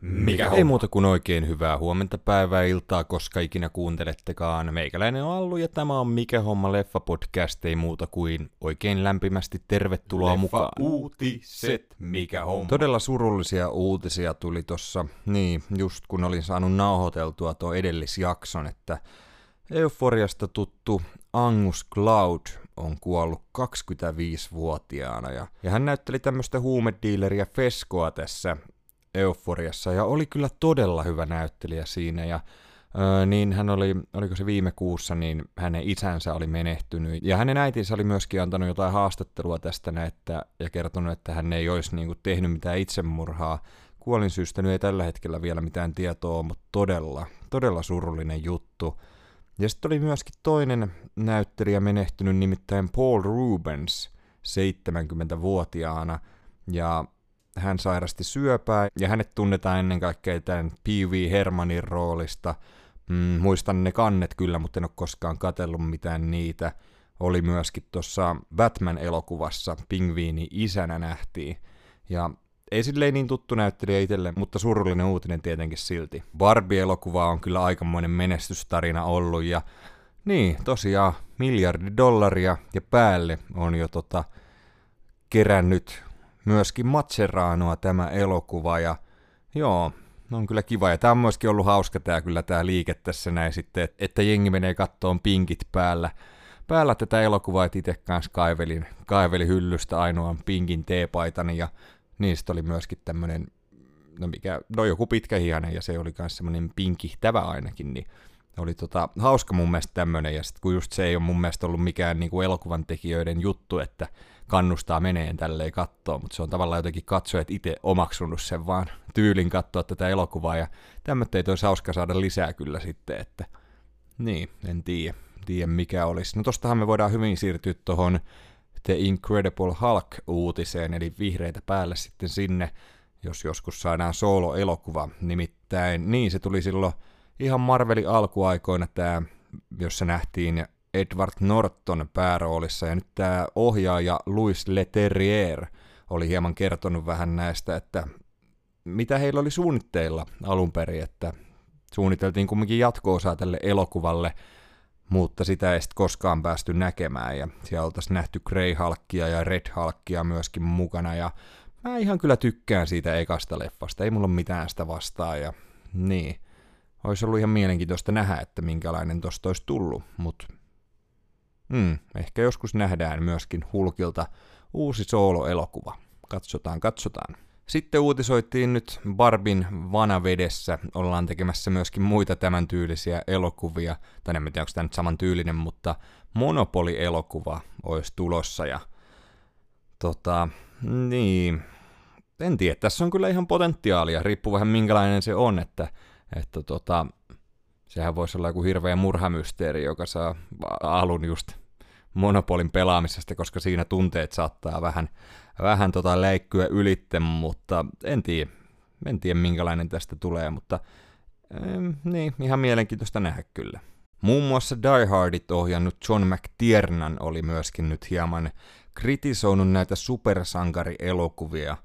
Mikä Ei muuta kuin oikein hyvää huomenta, päivää, iltaa, koska ikinä kuuntelettekaan. Meikäläinen on Allu ja tämä on Mikä homma leffa podcast, ei muuta kuin oikein lämpimästi tervetuloa Leffa mukaan. uutiset. Mikä homma? Todella surullisia uutisia tuli tossa, niin just kun olin saanut nauhoiteltua tuo edellisjakson, että Euforiasta tuttu Angus Cloud on kuollut 25-vuotiaana ja, ja hän näytteli tämmöistä huumediileriä Feskoa tässä Euforiassa ja oli kyllä todella hyvä näyttelijä siinä ja Öö, niin hän oli, oliko se viime kuussa, niin hänen isänsä oli menehtynyt. Ja hänen äitinsä oli myöskin antanut jotain haastattelua tästä että, ja kertonut, että hän ei olisi niin kuin, tehnyt mitään itsemurhaa. Kuolinsyystä nyt ei tällä hetkellä vielä mitään tietoa, mutta todella, todella surullinen juttu. Ja sitten oli myöskin toinen näyttelijä menehtynyt, nimittäin Paul Rubens, 70-vuotiaana. Ja hän sairasti syöpää, ja hänet tunnetaan ennen kaikkea tämän P.V. Hermanin roolista. Mm, muistan ne kannet kyllä, mutta en ole koskaan katsellut mitään niitä. Oli myöskin tuossa Batman-elokuvassa Pingviini isänä nähtiin. Ja ei silleen niin tuttu näyttelijä itselle, mutta surullinen uutinen tietenkin silti. Barbie-elokuva on kyllä aikamoinen menestystarina ollut ja niin, tosiaan miljardi dollaria ja päälle on jo tota kerännyt myöskin Maceranoa tämä elokuva ja joo, on kyllä kiva. Ja tämä on myöskin ollut hauska tää kyllä tää liike tässä näin sitten, että, että jengi menee kattoon pinkit päällä. Päällä tätä elokuvaa, että itse kanssa kaivelin, kaivelin hyllystä ainoan pinkin teepaitani ja niistä oli myöskin tämmönen, no mikä, no joku pitkähihainen ja se oli myös semmonen pinkihtävä ainakin, niin oli tota, hauska mun mielestä tämmönen, ja sit kun just se ei ole mun mielestä ollut mikään niinku elokuvan tekijöiden juttu, että kannustaa meneen tälleen kattoon, mutta se on tavallaan jotenkin katsojat itse omaksunut sen vaan tyylin katsoa tätä elokuvaa, ja tämmöitä ei hauska saada lisää kyllä sitten, että niin, en tiedä, tiedä mikä olisi. No tostahan me voidaan hyvin siirtyä tuohon The Incredible Hulk-uutiseen, eli vihreitä päälle sitten sinne, jos joskus saadaan solo-elokuva. Nimittäin, niin se tuli silloin ihan Marvelin alkuaikoina tämä, jossa nähtiin Edward Norton pääroolissa, ja nyt tämä ohjaaja Louis Leterrier oli hieman kertonut vähän näistä, että mitä heillä oli suunnitteilla alun perin, että suunniteltiin kumminkin jatko-osaa tälle elokuvalle, mutta sitä ei sitten koskaan päästy näkemään, ja siellä oltaisiin nähty Grey Hulkia ja Red Hulkia myöskin mukana, ja mä ihan kyllä tykkään siitä ekasta leffasta, ei mulla mitään sitä vastaa, ja niin. Olisi ollut ihan mielenkiintoista nähdä, että minkälainen tosta olisi tullut, mutta mm, ehkä joskus nähdään myöskin Hulkilta uusi solo-elokuva. Katsotaan, katsotaan. Sitten uutisoitiin nyt Barbin vanavedessä. Ollaan tekemässä myöskin muita tämän tyylisiä elokuvia. Tai en tiedä, onko tämä nyt saman tyylinen, mutta Monopoly-elokuva olisi tulossa. Ja tota, niin, en tiedä. Tässä on kyllä ihan potentiaalia. Riippuu vähän minkälainen se on, että, että tota, sehän voisi olla joku hirveä murhamysteeri, joka saa alun just Monopolin pelaamisesta, koska siinä tunteet saattaa vähän, vähän tota läikkyä ylitte, mutta en tiedä, en tiedä minkälainen tästä tulee, mutta ähm, niin, ihan mielenkiintoista nähdä kyllä. Muun muassa Die Hardit ohjannut John McTiernan oli myöskin nyt hieman kritisoinut näitä supersankarielokuvia,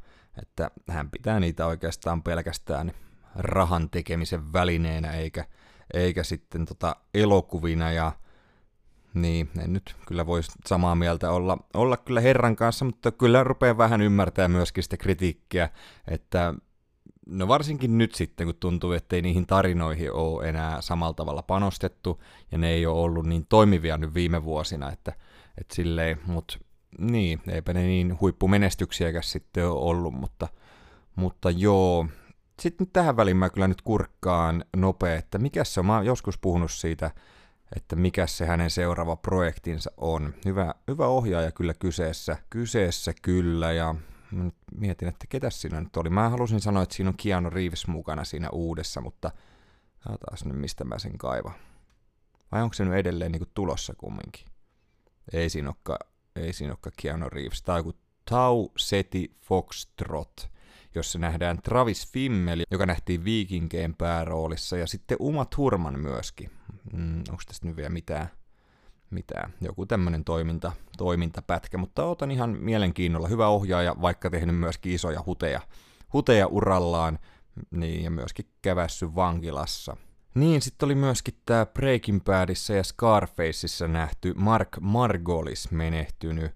että hän pitää niitä oikeastaan pelkästään rahan tekemisen välineenä, eikä, eikä sitten tota elokuvina, ja niin, en nyt kyllä voisi samaa mieltä olla, olla kyllä herran kanssa, mutta kyllä rupeaa vähän ymmärtää myöskin sitä kritiikkiä, että no varsinkin nyt sitten, kun tuntuu, että ei niihin tarinoihin ole enää samalla tavalla panostettu, ja ne ei ole ollut niin toimivia nyt viime vuosina, että, että silleen, mutta niin, eipä ne niin huippumenestyksiäkäs sitten ole ollut, mutta, mutta joo. Sitten tähän väliin mä kyllä nyt kurkkaan nopea, että mikä se on, mä oon joskus puhunut siitä, että mikä se hänen seuraava projektinsa on. Hyvä, hyvä ohjaaja kyllä kyseessä, kyseessä kyllä, ja mietin, että ketä siinä nyt oli. Mä halusin sanoa, että siinä on Keanu Reeves mukana siinä uudessa, mutta taas nyt mistä mä sen kaivan. Vai onko se nyt edelleen niin tulossa kumminkin? Ei siinä olekaan, ei siinä olekaan Keanu Reeves. On joku Tau Seti Foxtrot, jossa nähdään Travis Fimmel, joka nähtiin Vikinkeen pääroolissa, ja sitten Uma Thurman myöskin. Mm, onko tästä nyt vielä mitään? mitään. Joku tämmöinen toiminta, toimintapätkä, mutta otan ihan mielenkiinnolla. Hyvä ohjaaja, vaikka tehnyt myöskin isoja huteja, huteja urallaan, niin, ja myöskin kävässy vankilassa. Niin, sitten oli myöskin tämä Breaking Badissa ja Scarfaceissa nähty Mark Margolis menehtynyt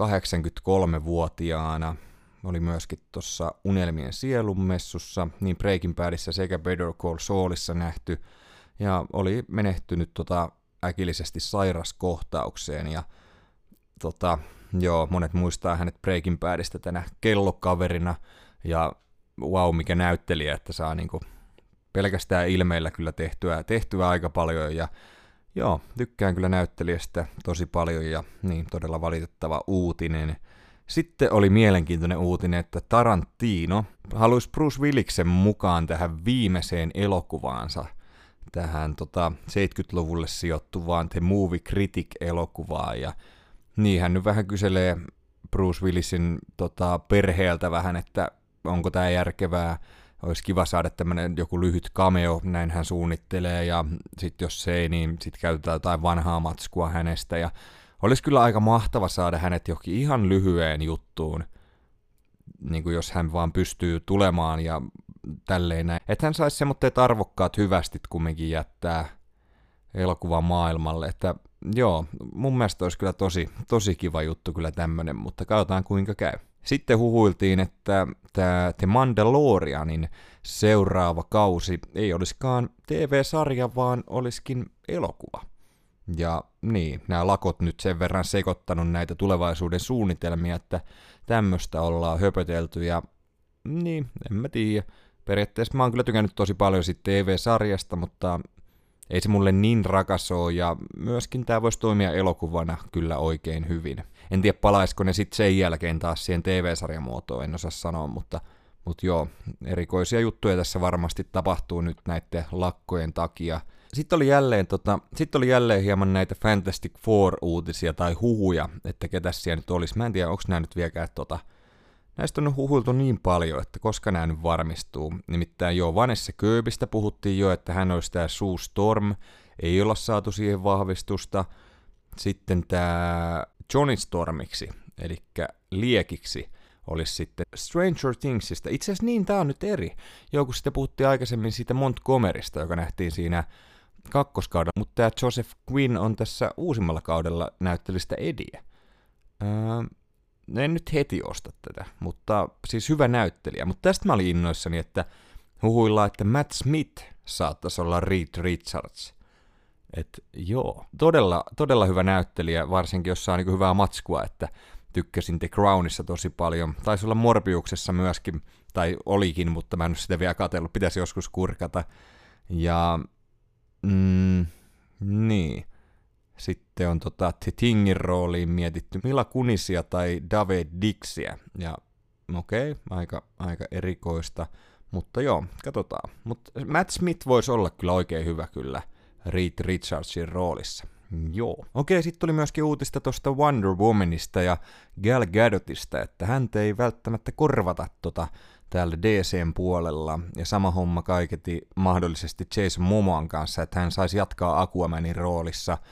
83-vuotiaana. Oli myöskin tuossa Unelmien sielunmessussa, niin Breaking Badissa sekä Better Call Saulissa nähty, ja oli menehtynyt tota äkillisesti sairaskohtaukseen, ja tota, joo, monet muistaa hänet Breaking Badista tänä kellokaverina, ja wow, mikä näyttelijä, että saa niinku pelkästään ilmeillä kyllä tehtyä, tehtyä aika paljon, ja joo, tykkään kyllä näyttelijästä tosi paljon, ja niin, todella valitettava uutinen. Sitten oli mielenkiintoinen uutinen, että Tarantino haluaisi Bruce Williksen mukaan tähän viimeiseen elokuvaansa, tähän tota, 70-luvulle sijoittuvaan The Movie Critic-elokuvaan, ja niin hän nyt vähän kyselee Bruce Willisin tota, perheeltä vähän, että onko tämä järkevää, olisi kiva saada tämmöinen joku lyhyt cameo, näin hän suunnittelee, ja sitten jos ei, niin sitten käytetään jotain vanhaa matskua hänestä, ja olisi kyllä aika mahtava saada hänet johonkin ihan lyhyeen juttuun, niin kuin jos hän vaan pystyy tulemaan ja tälleen näin. Että hän saisi semmoitteet arvokkaat hyvästit kumminkin jättää elokuvan maailmalle, että joo, mun mielestä olisi kyllä tosi, tosi kiva juttu kyllä tämmönen, mutta katsotaan kuinka käy. Sitten huhuiltiin, että tämä The Mandalorianin seuraava kausi ei olisikaan TV-sarja, vaan olisikin elokuva. Ja niin, nämä lakot nyt sen verran sekoittanut näitä tulevaisuuden suunnitelmia, että tämmöistä ollaan höpötelty ja niin, en mä tiedä. Periaatteessa mä oon kyllä tykännyt tosi paljon siitä TV-sarjasta, mutta ei se mulle niin rakas ole, ja myöskin tämä voisi toimia elokuvana kyllä oikein hyvin. En tiedä, palaisiko ne sitten sen jälkeen taas siihen TV-sarjamuotoon, en osaa sanoa, mutta, mutta joo, erikoisia juttuja tässä varmasti tapahtuu nyt näiden lakkojen takia. Sitten oli jälleen, tota, sitten oli jälleen hieman näitä Fantastic Four-uutisia tai huhuja, että ketä siellä nyt olisi. Mä en tiedä, onko nämä nyt vieläkään tota, Näistä on huhuiltu niin paljon, että koska nämä nyt varmistuu. Nimittäin jo Vanessa Kööbistä puhuttiin jo, että hän olisi tämä Sue Storm, ei olla saatu siihen vahvistusta. Sitten tämä Johnny Stormiksi, eli liekiksi, olisi sitten Stranger Thingsista. Itse asiassa niin, tämä on nyt eri. Joku sitten puhuttiin aikaisemmin siitä Montgomerysta, joka nähtiin siinä kakkoskaudella, mutta tämä Joseph Quinn on tässä uusimmalla kaudella näyttelystä Ediä. Öö, en nyt heti osta tätä, mutta siis hyvä näyttelijä. Mutta tästä mä olin innoissani, että huhuilla, että Matt Smith saattaisi olla Reed Richards. Et joo, todella, todella hyvä näyttelijä, varsinkin jos saa niinku hyvää matskua, että tykkäsin The Crownissa tosi paljon. Taisi olla Morbiuksessa myöskin, tai olikin, mutta mä en ole sitä vielä katsellut, pitäisi joskus kurkata. Ja, mm, niin. Sitten on tota, Tingin rooliin mietitty Mila Kunisia tai David Dixia. Ja okei, okay, aika, aika erikoista. Mutta joo, katsotaan. Mutta Matt Smith voisi olla kyllä oikein hyvä kyllä Reed Richardsin roolissa. Joo. Okei, sitten tuli myöskin uutista tuosta Wonder Womanista ja Gal Gadotista, että hän ei välttämättä korvata tota täällä DCn puolella. Ja sama homma kaiketi mahdollisesti Jason Momoan kanssa, että hän saisi jatkaa Aquamanin roolissa –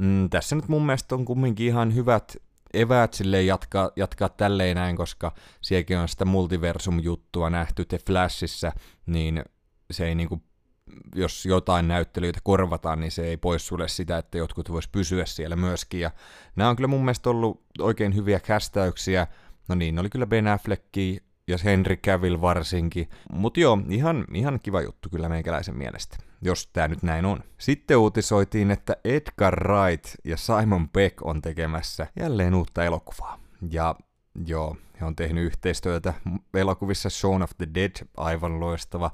mm, tässä nyt mun mielestä on kumminkin ihan hyvät eväät silleen jatkaa, jatkaa tälleen näin, koska sielläkin on sitä multiversum-juttua nähty The Flashissa, niin se ei niinku, jos jotain näyttelyitä korvataan, niin se ei poissulje sitä, että jotkut vois pysyä siellä myöskin. Ja nämä on kyllä mun mielestä ollut oikein hyviä kästäyksiä. No niin, oli kyllä Ben Afflecki ja Henry Cavill varsinkin. Mutta joo, ihan, ihan kiva juttu kyllä meikäläisen mielestä jos tämä nyt näin on. Sitten uutisoitiin, että Edgar Wright ja Simon Beck on tekemässä jälleen uutta elokuvaa. Ja joo, he on tehnyt yhteistyötä elokuvissa Shaun of the Dead, aivan loistava,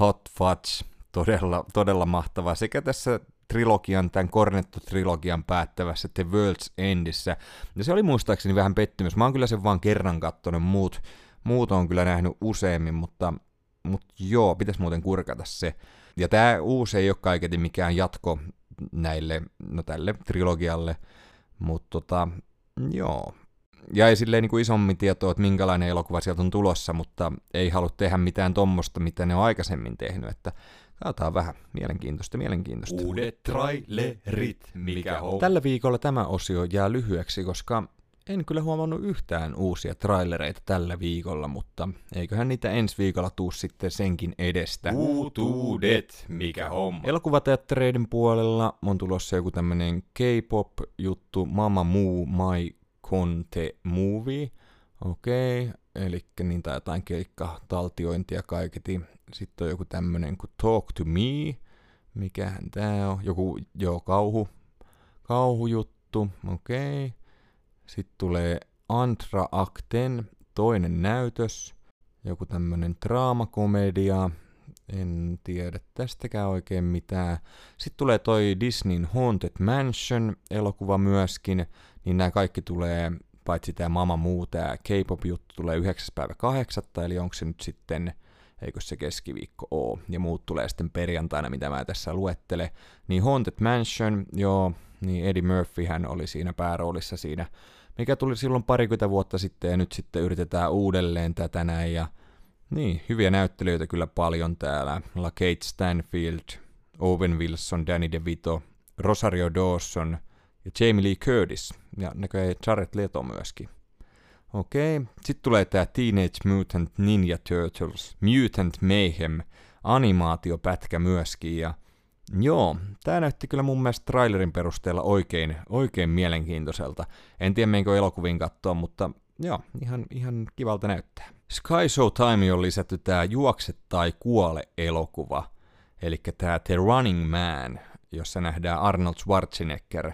Hot Fudge, todella, todella mahtava, sekä tässä trilogian, tämän Cornetto-trilogian päättävässä The World's Endissä. Ja se oli muistaakseni vähän pettymys. Mä oon kyllä sen vaan kerran kattonut, muut, muut on kyllä nähnyt useammin, mutta, mutta joo, pitäisi muuten kurkata se. Ja tämä uusi ei ole kaiketi mikään jatko näille, no tälle trilogialle, mutta tota, joo. Ja ei silleen niin kuin isommin tietoa, että minkälainen elokuva sieltä on tulossa, mutta ei halua tehdä mitään tommosta, mitä ne on aikaisemmin tehnyt, että katsotaan vähän mielenkiintoista, mielenkiintoista. Uudet trailerit, mikä on. Tällä viikolla tämä osio jää lyhyeksi, koska en kyllä huomannut yhtään uusia trailereita tällä viikolla, mutta eiköhän niitä ensi viikolla tuu sitten senkin edestä. Uutuudet, mikä homma. Elokuvateattereiden puolella on tulossa joku tämmönen K-pop-juttu, Mama Moo My Conte Movie. Okei, okay. eli niin tai jotain keikka-taltiointia kaiketi. Sitten on joku tämmönen kuin Talk to Me, mikähän tää on, joku, joo, kauhu, kauhujuttu, okei. Okay. Sitten tulee Antra Acten toinen näytös, joku tämmönen draamakomedia, en tiedä tästäkään oikein mitään. Sitten tulee toi Disneyn Haunted Mansion elokuva myöskin, niin nämä kaikki tulee, paitsi tämä Mama Muu, tämä K-pop-juttu tulee 9. päivä 8. eli onko se nyt sitten, eikö se keskiviikko oo, ja muut tulee sitten perjantaina, mitä mä tässä luettele. Niin Haunted Mansion, joo, niin Eddie Murphy hän oli siinä pääroolissa siinä, mikä tuli silloin parikymmentä vuotta sitten, ja nyt sitten yritetään uudelleen tätä näin, ja niin, hyviä näyttelijöitä kyllä paljon täällä. La Kate Stanfield, Owen Wilson, Danny DeVito, Rosario Dawson ja Jamie Lee Curtis. Ja näköjään Jared Leto myöskin. Okei, okay. sitten tulee tää Teenage Mutant Ninja Turtles, Mutant Mayhem, animaatiopätkä myöskin. Ja joo, tää näytti kyllä mun mielestä trailerin perusteella oikein, oikein mielenkiintoiselta. En tiedä menkö elokuviin katsoa, mutta joo, ihan, ihan kivalta näyttää. Sky Showtime on lisätty tää Juokse tai kuole elokuva, eli tää The Running Man, jossa nähdään Arnold Schwarzenegger.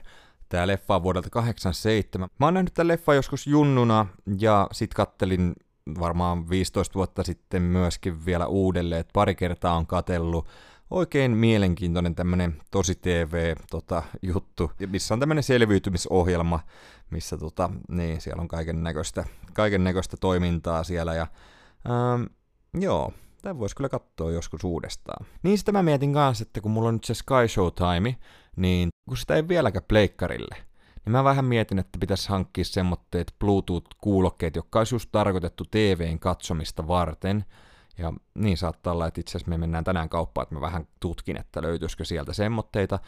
Tää leffa on vuodelta 87. Mä oon nähnyt tämän leffa joskus junnuna ja sit kattelin varmaan 15 vuotta sitten myöskin vielä uudelleen, että pari kertaa on katellut oikein mielenkiintoinen tämmönen tosi TV-tota, juttu, missä on tämmönen selviytymisohjelma, missä tota, niin, siellä on kaiken näköistä, kaiken näköistä toimintaa siellä ja ähm, joo, tämä voisi kyllä katsoa joskus uudestaan. Niin sitä mä mietin kanssa, että kun mulla on nyt se Sky Show Time, niin kun sitä ei vieläkään pleikkarille, niin mä vähän mietin, että pitäisi hankkia semmoitteet Bluetooth-kuulokkeet, jotka olisi just tarkoitettu TVn katsomista varten, ja niin saattaa olla, että itse asiassa me mennään tänään kauppaan, että mä vähän tutkin, että löytyisikö sieltä semmoitteita.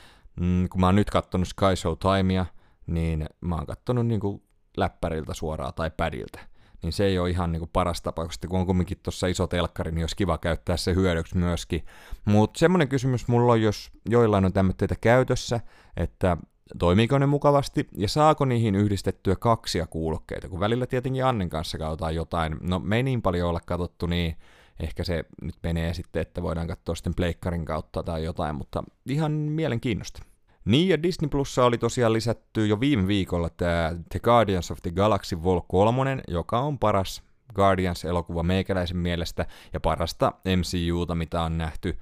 Mm, kun mä oon nyt kattonut Sky Show Timea, niin mä oon kattonut niin kuin läppäriltä suoraan tai pädiltä. Niin se ei ole ihan niin kuin paras tapa, koska kun on kumminkin tuossa iso telkkari, niin olisi kiva käyttää se hyödyksi myöskin. Mutta semmoinen kysymys mulla on, jos joillain on tämmöitä käytössä, että toimiiko ne mukavasti ja saako niihin yhdistettyä kaksia kuulokkeita, kun välillä tietenkin Annen kanssa katsotaan jotain, no me ei niin paljon olla katsottu, niin ehkä se nyt menee sitten, että voidaan katsoa sitten pleikkarin kautta tai jotain, mutta ihan mielenkiinnosta. Niin, ja Disney Plussa oli tosiaan lisätty jo viime viikolla tämä The Guardians of the Galaxy Vol 3, joka on paras Guardians-elokuva meikäläisen mielestä ja parasta MCUta, mitä on nähty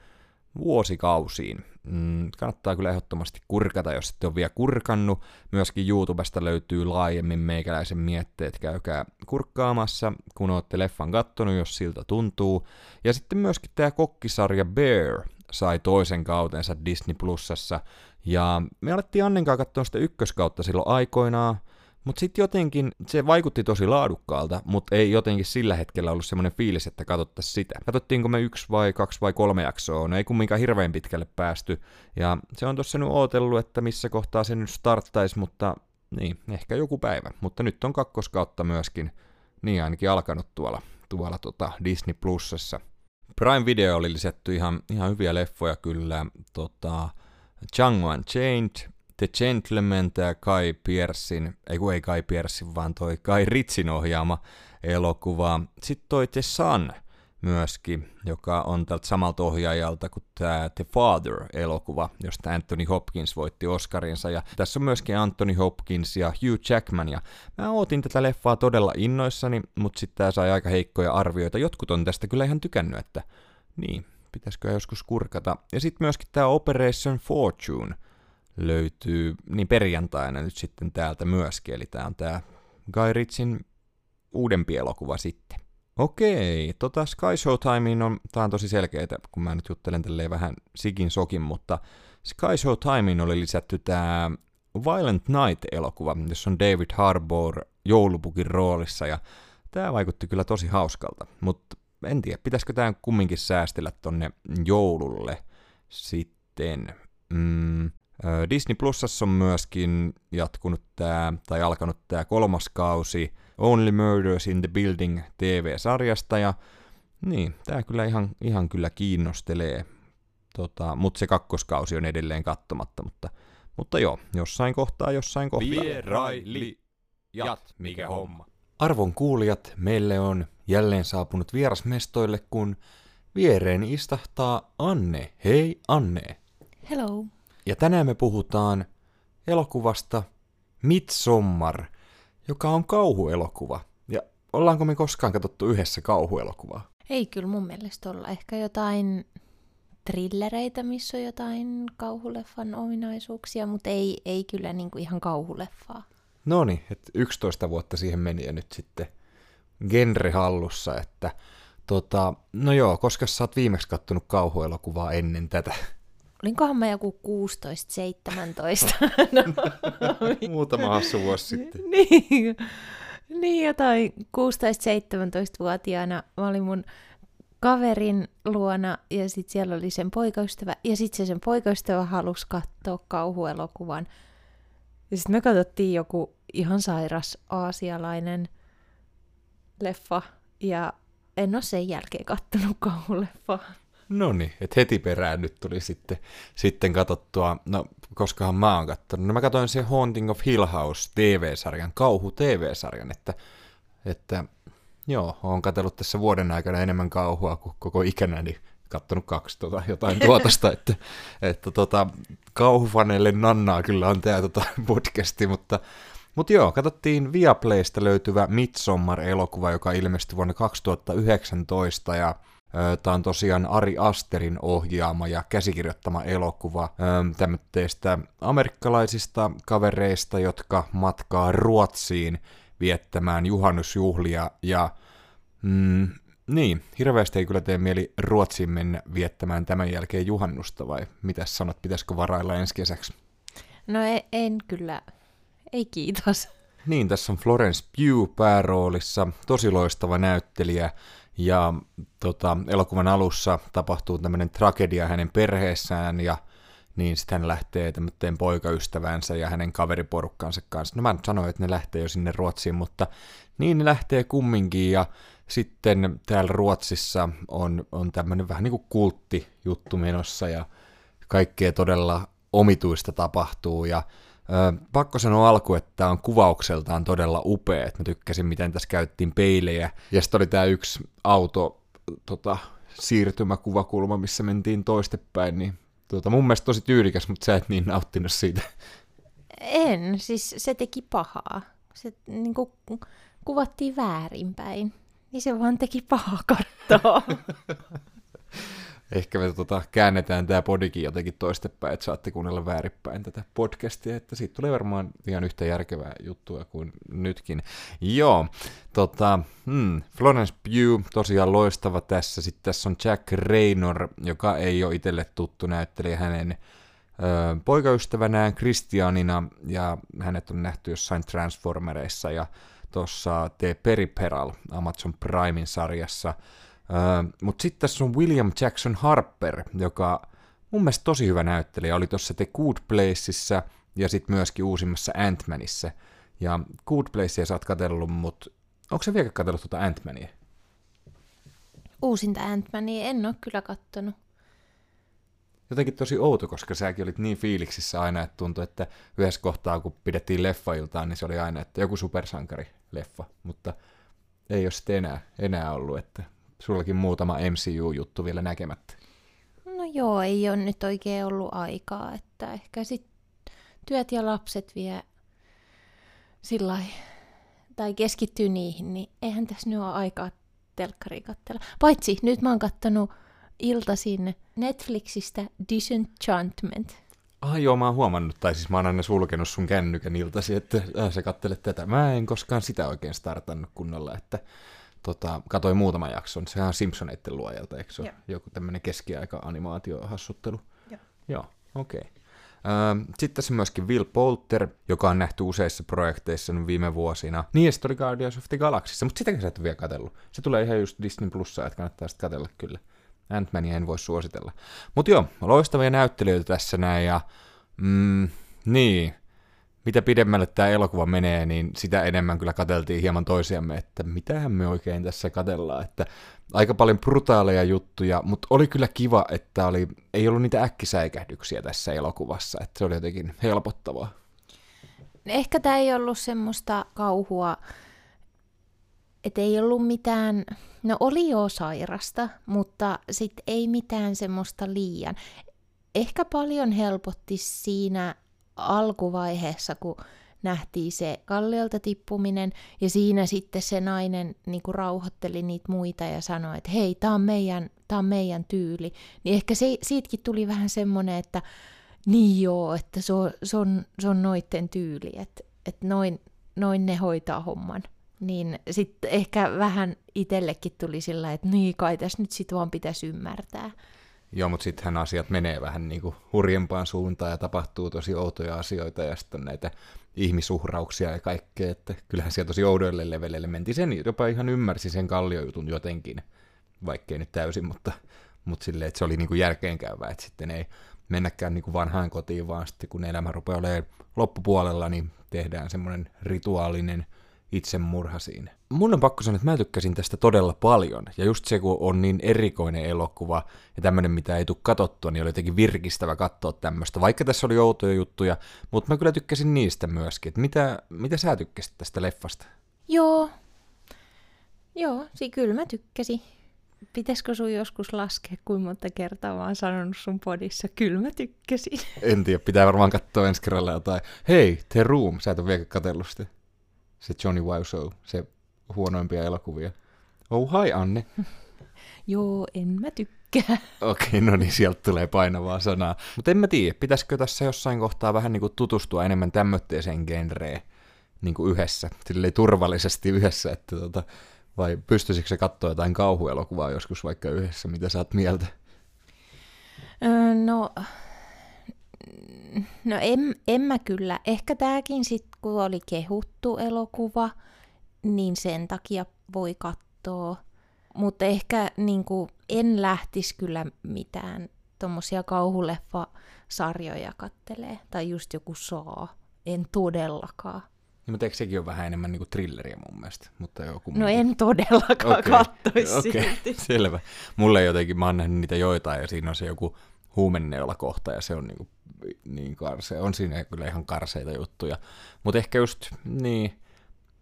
vuosikausiin. Mm, kannattaa kyllä ehdottomasti kurkata, jos ette ole vielä kurkannut. Myöskin YouTubesta löytyy laajemmin meikäläisen mietteet, käykää kurkkaamassa, kun olette leffan kattonut, jos siltä tuntuu. Ja sitten myöskin tämä kokkisarja Bear sai toisen kautensa Disney Plusassa, ja me alettiin Annen kanssa katsoa sitä ykköskautta silloin aikoinaan, mutta sitten jotenkin se vaikutti tosi laadukkaalta, mutta ei jotenkin sillä hetkellä ollut semmoinen fiilis, että katsottaisiin sitä. Katsottiinko me yksi vai kaksi vai kolme jaksoa, no ei kumminkaan hirveän pitkälle päästy. Ja se on tossa nyt ootellut, että missä kohtaa se nyt starttaisi, mutta niin, ehkä joku päivä. Mutta nyt on kakkoskautta myöskin, niin ainakin alkanut tuolla, tuolla tota Disney Plusassa. Prime Video oli lisätty ihan, ihan hyviä leffoja kyllä. Tota, Django Unchained, The Gentleman, tämä Kai Piersin, ei kun ei Kai Piersin, vaan toi Kai Ritsin ohjaama elokuva. Sitten toi The Sun myöskin, joka on tältä samalta ohjaajalta kuin tämä The Father-elokuva, josta Anthony Hopkins voitti Oscarinsa. Ja tässä on myöskin Anthony Hopkins ja Hugh Jackman. Ja mä ootin tätä leffaa todella innoissani, mutta sitten tämä sai aika heikkoja arvioita. Jotkut on tästä kyllä ihan tykännyt, että niin, pitäisikö joskus kurkata. Ja sitten myöskin tämä Operation Fortune löytyy niin perjantaina nyt sitten täältä myöskin, eli tämä on tämä Guy Ritsin uudempi elokuva sitten. Okei, tota Sky Showtimein on, tää on tosi selkeää, kun mä nyt juttelen tälleen vähän sikin sokin, mutta Sky Showtimein oli lisätty tämä Violent Night-elokuva, jossa on David Harbour joulupukin roolissa, ja tämä vaikutti kyllä tosi hauskalta, mutta en tiedä, pitäisikö tämä kumminkin säästellä tonne joululle sitten. Mm, Disney Plusassa on myöskin jatkunut tämä, tai alkanut tämä kolmas kausi Only Murders in the Building TV-sarjasta, ja niin, tämä kyllä ihan, ihan kyllä kiinnostelee. Tota, mutta se kakkoskausi on edelleen kattomatta, mutta, mutta joo, jossain kohtaa, jossain kohtaa. Vieraili. Jat, mikä homma. Arvon kuulijat, meille on jälleen saapunut vierasmestoille, kun viereeni istahtaa Anne. Hei Anne! Hello. Ja tänään me puhutaan elokuvasta Midsommar, joka on kauhuelokuva. Ja ollaanko me koskaan katsottu yhdessä kauhuelokuvaa? Ei kyllä mun mielestä olla. Ehkä jotain trillereitä, missä on jotain kauhuleffan ominaisuuksia, mutta ei, ei kyllä niinku ihan kauhuleffaa. No niin, että 11 vuotta siihen meni ja nyt sitten genre hallussa, että tota, no joo, koska sä oot viimeksi kattonut kauhuelokuvaa ennen tätä? Olinkohan mä joku 16-17? no, Muutama hassu vuosi sitten. niin, niin jotain 16-17-vuotiaana mä olin mun kaverin luona ja sitten siellä oli sen poikaystävä ja sitten se sen poikaystävä halusi katsoa kauhuelokuvan. Ja sitten me katsottiin joku ihan sairas aasialainen leffa ja en ole sen jälkeen kattonut kauhuleffaa. No niin, että heti perään nyt tuli sitten, sitten katsottua, no koskahan mä oon katsonut, no mä katsoin se Haunting of Hill House TV-sarjan, kauhu TV-sarjan, että, että joo, oon katsellut tässä vuoden aikana enemmän kauhua kuin koko ikänäni, kattonut kaksi tota, jotain tuotosta, että, että tota, kauhufaneille nannaa kyllä on tämä tota, podcasti, mutta, mutta joo, katsottiin Viaplaysta löytyvä Midsommar-elokuva, joka ilmestyi vuonna 2019, ja Tämä on tosiaan Ari Asterin ohjaama ja käsikirjoittama elokuva tämmöistä amerikkalaisista kavereista, jotka matkaa Ruotsiin viettämään juhannusjuhlia ja mm, niin, hirveästi ei kyllä tee mieli Ruotsiin mennä viettämään tämän jälkeen juhannusta, vai mitä sanot, pitäisikö varailla ensi kesäksi? No en, en kyllä, ei kiitos. Niin, tässä on Florence Pugh pääroolissa, tosi loistava näyttelijä, ja tota, elokuvan alussa tapahtuu tämmöinen tragedia hänen perheessään, ja niin sitten hän lähtee tämmöteen poikaystävänsä ja hänen kaveriporukkansa kanssa. No mä nyt sanoin, että ne lähtee jo sinne Ruotsiin, mutta niin ne lähtee kumminkin, ja sitten täällä Ruotsissa on, on tämmöinen vähän niin kuin kulttijuttu menossa, ja kaikkea todella omituista tapahtuu, ja Ö, pakko sanoa alku, että tämä on kuvaukseltaan todella upea. Mä tykkäsin, miten tässä käyttiin peilejä. Ja sitten oli tämä yksi auto tota, siirtymäkuvakulma, missä mentiin toistepäin. Niin, tota, mun mielestä tosi tyylikäs, mutta sä et niin nauttinut siitä. En, siis se teki pahaa. Se niin kuin, kuvattiin väärinpäin. Niin se vaan teki pahaa kattoa. ehkä me tota, käännetään tämä podikin jotenkin toistepäin, että saatte kuunnella väärinpäin tätä podcastia, että siitä tulee varmaan ihan yhtä järkevää juttua kuin nytkin. Joo, tota, hmm, Florence Pugh, tosiaan loistava tässä. Sitten tässä on Jack Raynor, joka ei ole itselle tuttu näyttelijä hänen ö, poikaystävänään Christianina, ja hänet on nähty jossain Transformereissa, ja tuossa The Periperal Amazon Primein sarjassa – Mutta sitten tässä on William Jackson Harper, joka mun mielestä tosi hyvä näyttelijä. Oli tuossa The Good Placeissa ja sitten myöskin uusimmassa Ant-Manissa. Ja Good Placea sä oot katsellut, mutta onko se vielä katsellut tuota Ant-Mania? Uusinta Ant-Mania en ole kyllä kattonut. Jotenkin tosi outo, koska säkin olit niin fiiliksissä aina, että tuntui, että yhdessä kohtaa, kun pidettiin leffailtaan, niin se oli aina, että joku supersankari-leffa, mutta ei ole sitten enää, enää ollut, että sullakin muutama MCU-juttu vielä näkemättä. No joo, ei ole nyt oikein ollut aikaa, että ehkä sit työt ja lapset vie sillä tai keskittyy niihin, niin eihän tässä nyt ole aikaa telkkari katsella. Paitsi nyt mä oon kattonut iltasin Netflixistä Disenchantment. Ah joo, mä oon huomannut, tai siis mä oon aina sulkenut sun kännykän iltasi, että äh, sä kattelet tätä. Mä en koskaan sitä oikein startannut kunnolla, että tota, katoin muutaman jakson. Sehän on Simpsoneiden luojalta, eikö se ole joku tämmöinen keskiaika-animaatiohassuttelu? Joo. Joo, okei. Okay. Sitten tässä myöskin Will Poulter, joka on nähty useissa projekteissa viime vuosina. Niin, ja oli Guardians of the Galaxyssa, mutta sitäkin sä et ole vielä katsellut. Se tulee ihan just Disney Plussa, että kannattaa sitten katella kyllä. Ant-Mania en voi suositella. Mutta joo, loistavia näyttelijöitä tässä näin, ja Mm, niin. Mitä pidemmälle tämä elokuva menee, niin sitä enemmän kyllä kateltiin hieman toisiamme, että mitähän me oikein tässä katellaan. Että aika paljon brutaaleja juttuja, mutta oli kyllä kiva, että oli, ei ollut niitä äkkisäikähdyksiä tässä elokuvassa, että se oli jotenkin helpottavaa. Ehkä tämä ei ollut semmoista kauhua, että ei ollut mitään, no oli jo sairasta, mutta sitten ei mitään semmoista liian. Ehkä paljon helpotti siinä alkuvaiheessa, kun nähtiin se kalliolta tippuminen, ja siinä sitten se nainen niin kuin rauhoitteli niitä muita ja sanoi, että hei, tämä on meidän, tää on meidän tyyli. Niin ehkä se, siitäkin tuli vähän semmoinen, että niin joo, että se on, se on, se on noitten tyyli, että, että noin, noin ne hoitaa homman. Niin sitten ehkä vähän itsellekin tuli sillä, että niin kai tässä nyt sit vaan pitäisi ymmärtää. Joo, mutta sittenhän asiat menee vähän niin kuin hurjempaan suuntaan ja tapahtuu tosi outoja asioita ja sitten näitä ihmisuhrauksia ja kaikkea, että kyllähän siellä tosi oudoille leveleille mentiin. Sen jopa ihan ymmärsi sen kalliojutun jotenkin, vaikkei nyt täysin, mutta, mutta silleen, että se oli niin kuin järkeenkäyvää, että sitten ei mennäkään niin kuin vanhaan kotiin, vaan sitten kun elämä rupeaa olemaan loppupuolella, niin tehdään semmoinen rituaalinen itsemurha siinä. Mun on pakko sanoa, että mä tykkäsin tästä todella paljon. Ja just se, kun on niin erikoinen elokuva ja tämmöinen, mitä ei tule katsottua, niin oli jotenkin virkistävä katsoa tämmöistä. Vaikka tässä oli outoja juttuja, mutta mä kyllä tykkäsin niistä myöskin. Että mitä, mitä sä tykkäsit tästä leffasta? Joo. Joo, si kyllä mä tykkäsin. Pitäisikö sun joskus laskea, kuinka monta kertaa mä oon sanonut sun podissa, kyllä mä tykkäsin. En tiedä, pitää varmaan katsoa ensi kerralla jotain. Hei, The Room, sä et ole vielä katsellut sitä. Se Johnny Wiseau, se huonoimpia elokuvia. Oh, hi Anne. Joo, en mä tykkää. Okei, okay, no niin, sieltä tulee painavaa sanaa. Mutta en mä tiedä, pitäisikö tässä jossain kohtaa vähän niinku tutustua enemmän tämmöiseen genreen niinku yhdessä, silleen turvallisesti yhdessä, että tota, vai pystyisikö se katsoa jotain kauhuelokuvaa joskus vaikka yhdessä, mitä sä oot mieltä? No, no en, en mä kyllä. Ehkä tääkin sit, kun oli kehuttu elokuva, niin sen takia voi katsoa. Mutta ehkä niin kuin, en lähtisi kyllä mitään tuommoisia kauhuleffa-sarjoja kattelee. Tai just joku saa. En todellakaan. Niin, mutta eikö sekin ole vähän enemmän niin kuin thrilleriä mun mielestä? Mutta joku no en todellakaan okay. kattoisi okay. silti. selvä. Mulle jotenkin, mä oon nähnyt niitä joitain ja siinä on se joku huumenneula kohta ja se on niin, kuin, niin karsea. On siinä kyllä ihan karseita juttuja. Mutta ehkä just niin,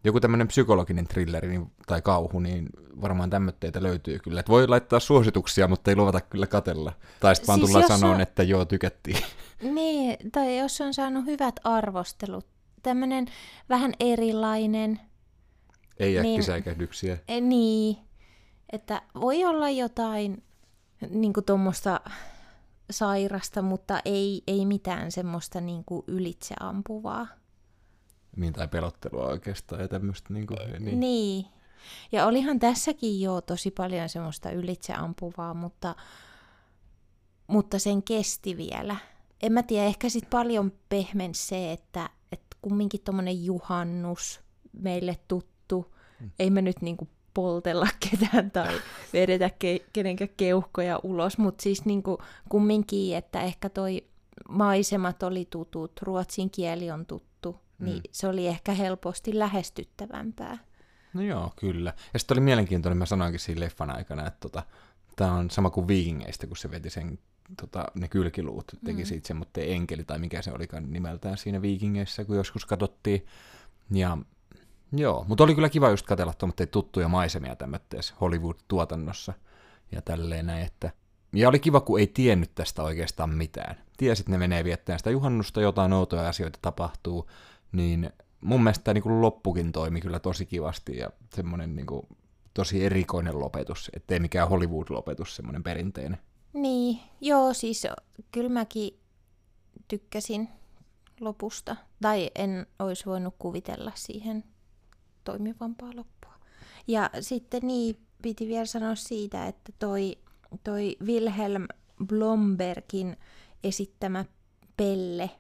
joku tämmöinen psykologinen thrilleri niin, tai kauhu, niin varmaan tämmöitteitä löytyy kyllä. Et voi laittaa suosituksia, mutta ei luvata kyllä katella. Tai sitten siis vaan tulla sanoon, on... että joo, tykättiin. Niin, tai jos on saanut hyvät arvostelut. Tämmöinen vähän erilainen. Ei niin, äkkisäikähdyksiä. Niin, että voi olla jotain niin tuommoista sairasta, mutta ei, ei mitään semmoista niin ylitseampuvaa. Niin, tai pelottelua oikeastaan ja tämmöistä. Niin, kuin, niin. niin. Ja olihan tässäkin jo tosi paljon semmoista ylitseampuvaa, mutta, mutta sen kesti vielä. En mä tiedä, ehkä sitten paljon pehmen se, että, että kumminkin tuommoinen juhannus meille tuttu, hmm. ei me nyt niinku poltella ketään tai vedetä ke- kenenkään keuhkoja ulos, mutta siis niinku kumminkin, että ehkä toi maisemat oli tutut, ruotsin kieli on tuttu, mm. niin se oli ehkä helposti lähestyttävämpää. No joo, kyllä. Ja sitten oli mielenkiintoinen, mä sanoinkin siinä leffan aikana, että tota, tämä on sama kuin viikingeistä, kun se veti sen, tota, ne kylkiluut, teki mm. siitä semmoinen enkeli tai mikä se olikaan nimeltään siinä viikingeissä, kun joskus katsottiin. Ja Joo, mutta oli kyllä kiva just katsella tuommoitteja tuttuja maisemia tämmöisessä Hollywood-tuotannossa ja tälleen näin, että... Ja oli kiva, kun ei tiennyt tästä oikeastaan mitään. Tiesit, ne menee viettämään sitä juhannusta, jotain outoja asioita tapahtuu, niin mun mielestä tämä niin loppukin toimi kyllä tosi kivasti ja semmoinen niin kuin, tosi erikoinen lopetus, ettei mikään Hollywood-lopetus semmoinen perinteinen. Niin, joo, siis kyllä mäkin tykkäsin lopusta. Tai en olisi voinut kuvitella siihen toimivampaa loppua. Ja sitten niin, piti vielä sanoa siitä, että toi, toi Wilhelm Blombergin esittämä Pelle,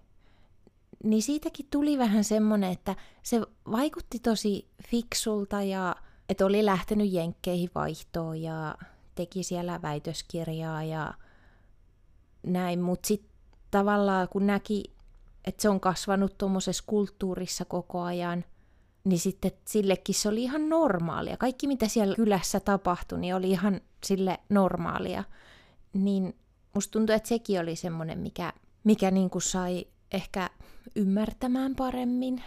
niin siitäkin tuli vähän semmoinen, että se vaikutti tosi fiksulta ja että oli lähtenyt jenkkeihin vaihtoon ja teki siellä väitöskirjaa ja näin, mutta sitten tavallaan kun näki että se on kasvanut tuommoisessa kulttuurissa koko ajan, niin sitten sillekin se oli ihan normaalia. Kaikki mitä siellä kylässä tapahtui, niin oli ihan sille normaalia. Niin musta tuntuu, että sekin oli semmoinen, mikä, mikä niin kuin sai ehkä ymmärtämään paremmin.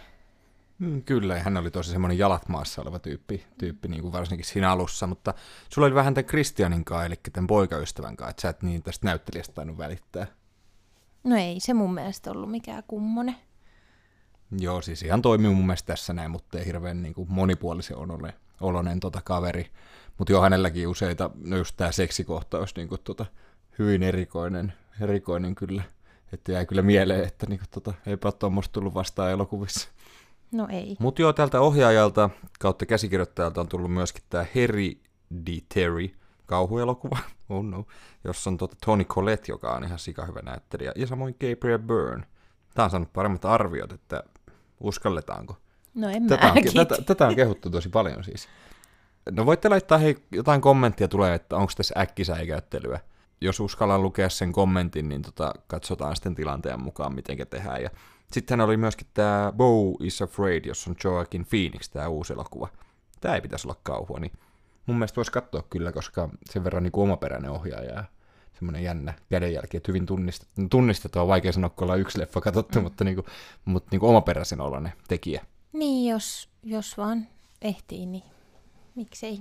Mm, kyllä, ja hän oli tosi semmoinen jalat maassa oleva tyyppi, tyyppi niin kuin varsinkin siinä alussa, mutta sulla oli vähän tämän Kristianin kanssa, eli tämän poikaystävän kanssa, että sä et niin tästä näyttelijästä tainnut välittää. No ei se mun mielestä ollut mikään kummonen. Joo, siis ihan toimii mun mielestä tässä näin, mutta ei hirveän niin kuin monipuolisen olonen, olonen tota kaveri. Mutta joo, hänelläkin useita, no just tämä seksikohtaus niin kuin, tota, hyvin erikoinen, erikoinen kyllä. Että jäi kyllä mieleen, että niin kuin, tota, eipä ole tuommoista tullut vastaan elokuvissa. No ei. Mutta joo, tältä ohjaajalta kautta käsikirjoittajalta on tullut myöskin tämä Hereditary kauhuelokuva, oh no, jossa on tota Tony Collette, joka on ihan sika hyvä näyttelijä, ja samoin Gabriel Byrne. Tämä on saanut paremmat arviot, että uskalletaanko. No en Tätä on, tätä, tätä on kehuttu tosi paljon siis. No voitte laittaa hei, jotain kommenttia tulee, että onko tässä äkkisäikäyttelyä. Jos uskallan lukea sen kommentin, niin tota, katsotaan sitten tilanteen mukaan, miten tehdään. Ja sitten oli myöskin tämä Bo is Afraid, jossa on Joaquin Phoenix, tämä uusi elokuva. Tämä ei pitäisi olla kauhua, niin mun mielestä voisi katsoa kyllä, koska sen verran niin omaperäinen ohjaaja ja semmoinen jännä kädenjälki, että hyvin tunnistettu. No, tunnistettu on vaikea sanoa, kun ollaan yksi leffa katsottu, mm. mutta, niin kuin, mutta niin kuin omaperäisen oloinen tekijä. Niin, jos, jos vaan ehtii, niin miksei.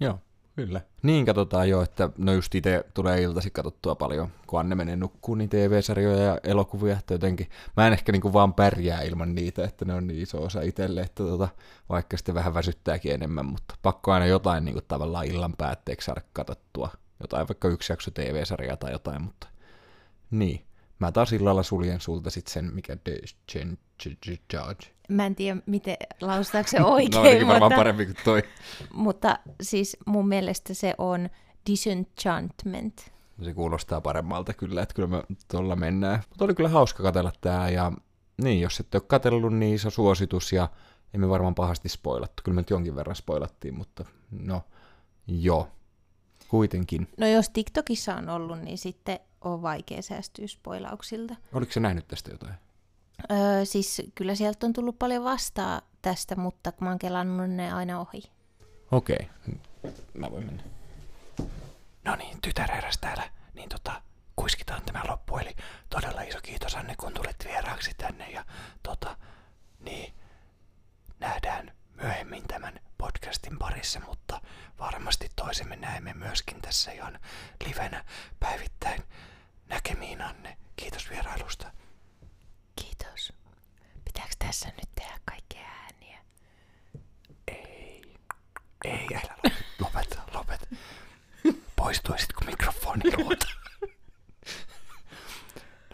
Joo, kyllä. Niin katsotaan jo, että no just itse tulee iltasi katsottua paljon, kun Anne menee nukkuun, niin TV-sarjoja ja elokuvia, että jotenkin mä en ehkä niinku vaan pärjää ilman niitä, että ne on niin iso osa itselle, että tota, vaikka sitten vähän väsyttääkin enemmän, mutta pakko aina jotain niinku tavallaan illan päätteeksi saada katsottua, jotain vaikka yksi jakso TV-sarjaa tai jotain, mutta niin. Mä taas illalla suljen sulta sitten sen, mikä de Judge. Mä en tiedä, miten lausutaanko se No oikein, ainakin varmaan mutta, parempi kuin toi. mutta siis mun mielestä se on Disenchantment. Se kuulostaa paremmalta kyllä, että kyllä me tuolla mennään. Mutta oli kyllä hauska katella tää ja niin, jos ette ole katsellut, niin iso suositus ja emme varmaan pahasti spoilattu. Kyllä me nyt jonkin verran spoilattiin, mutta no joo, kuitenkin. No jos TikTokissa on ollut, niin sitten on vaikea säästyä spoilauksilta. Oliko se nähnyt tästä jotain? Öö, siis kyllä sieltä on tullut paljon vastaa tästä, mutta mä oon kelannut ne aina ohi. Okei, mä voin mennä. No niin, tytär heräs täällä, niin tota, kuiskitaan tämä loppu, eli todella iso kiitos Anne, kun tulit vieraaksi tänne, ja tota, niin, nähdään myöhemmin tämän podcastin parissa, mutta varmasti toisemme näemme myöskin tässä ihan livenä päivittäin. Näkemiin Anne, kiitos vierailusta. Pitääkö tässä nyt tehdä kaikkea ääniä? Ei, ei, älä lopeta, lopeta. Poistuisitko mikrofoni luota?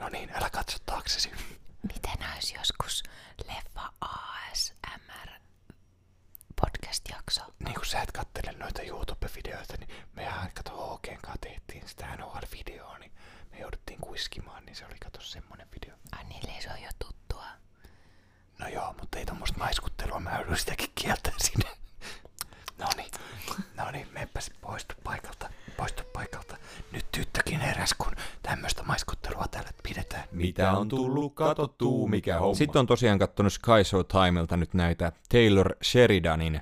No niin, älä katso taaksesi. Miten olisi joskus leffa ASMR podcast-jakso? Niin kun sä et kattele noita YouTube-videoita, niin mehän kato HGn kanssa tehtiin sitä NHL-videoa, niin me jouduttiin kuiskimaan, niin se oli kato semmonen video. Ai niille se on jo tuttua. No joo, mutta ei tommoista maiskuttelua, mä joudun sitäkin kieltää sinne. No niin, no niin, meepäs poistu paikalta, poistu paikalta. Nyt tyttökin heräs, kun tämmöistä maiskuttelua täällä pidetään. Mitä on tullut katsottua, mikä homma? Sitten on tosiaan kattonut Sky Showtimelta nyt näitä Taylor Sheridanin öö,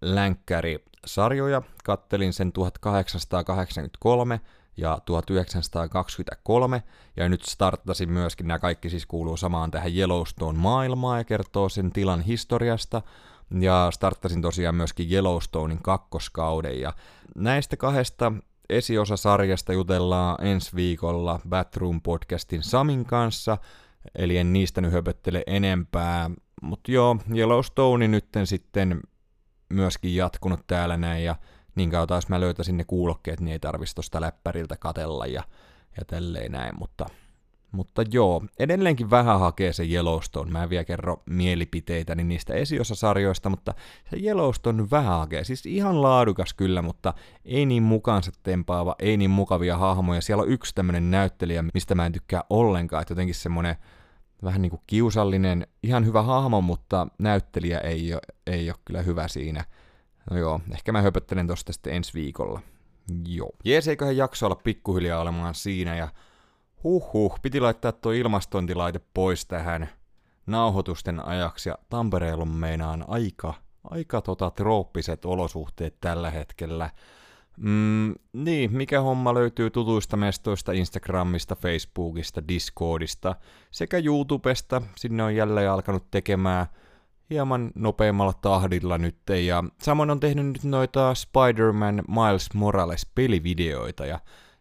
länkkärisarjoja. Kattelin sen 1883 ja 1923, ja nyt starttasin myöskin, nämä kaikki siis kuuluu samaan tähän Yellowstone-maailmaan ja kertoo sen tilan historiasta, ja starttasin tosiaan myöskin Yellowstonein kakkoskauden, ja näistä kahdesta esiosasarjasta jutellaan ensi viikolla Batroom podcastin Samin kanssa, eli en niistä nyt höpöttele enempää, mutta joo, Yellowstone nytten sitten myöskin jatkunut täällä näin, ja niin kauan taas mä löytäisin ne kuulokkeet, niin ei tarvitsisi tosta läppäriltä katella ja, ja tälleen näin, mutta, mutta joo, edelleenkin vähän hakee se Yellowstone, mä en vielä kerro mielipiteitäni niistä esiosasarjoista, mutta se Yellowstone vähän hakee, siis ihan laadukas kyllä, mutta ei niin mukaansa tempaava, ei niin mukavia hahmoja, siellä on yksi tämmönen näyttelijä, mistä mä en tykkää ollenkaan, että jotenkin semmonen vähän niin kuin kiusallinen, ihan hyvä hahmo, mutta näyttelijä ei ole, ei ole kyllä hyvä siinä. No joo, ehkä mä höpöttelen tosta sitten ensi viikolla. Joo. Jees, eiköhän jakso olla pikkuhiljaa olemaan siinä ja Huhhuh, piti laittaa tuo ilmastointilaite pois tähän nauhoitusten ajaksi ja Tampereella meinaan aika, aika tota trooppiset olosuhteet tällä hetkellä. Mm, niin, mikä homma löytyy tutuista mestoista Instagramista, Facebookista, Discordista sekä YouTubesta. Sinne on jälleen alkanut tekemään hieman nopeammalla tahdilla nyt. Ja samoin on tehnyt nyt noita Spider-Man Miles Morales pelivideoita ja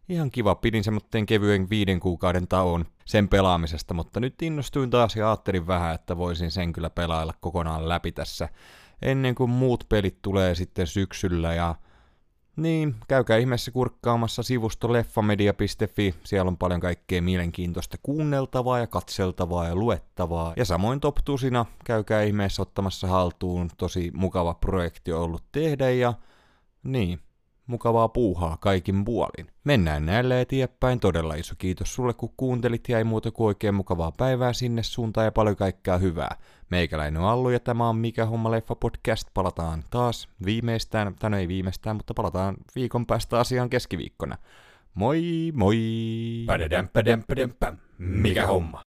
ihan kiva. Pidin semmoinen kevyen viiden kuukauden tauon sen pelaamisesta, mutta nyt innostuin taas ja ajattelin vähän, että voisin sen kyllä pelailla kokonaan läpi tässä ennen kuin muut pelit tulee sitten syksyllä ja niin, käykää ihmeessä kurkkaamassa sivusto leffamedia.fi, siellä on paljon kaikkea mielenkiintoista kuunneltavaa ja katseltavaa ja luettavaa. Ja samoin Top Tusina, käykää ihmeessä ottamassa haltuun, tosi mukava projekti on ollut tehdä ja niin, mukavaa puuhaa kaikin puolin. Mennään näille eteenpäin. Todella iso kiitos sulle, kun kuuntelit ja ei muuta kuin oikein mukavaa päivää sinne suuntaan ja paljon kaikkea hyvää. Meikäläinen on Allu ja tämä on Mikä Homma Leffa podcast. Palataan taas viimeistään, tai no ei viimeistään, mutta palataan viikon päästä asiaan keskiviikkona. Moi moi! Mikä homma?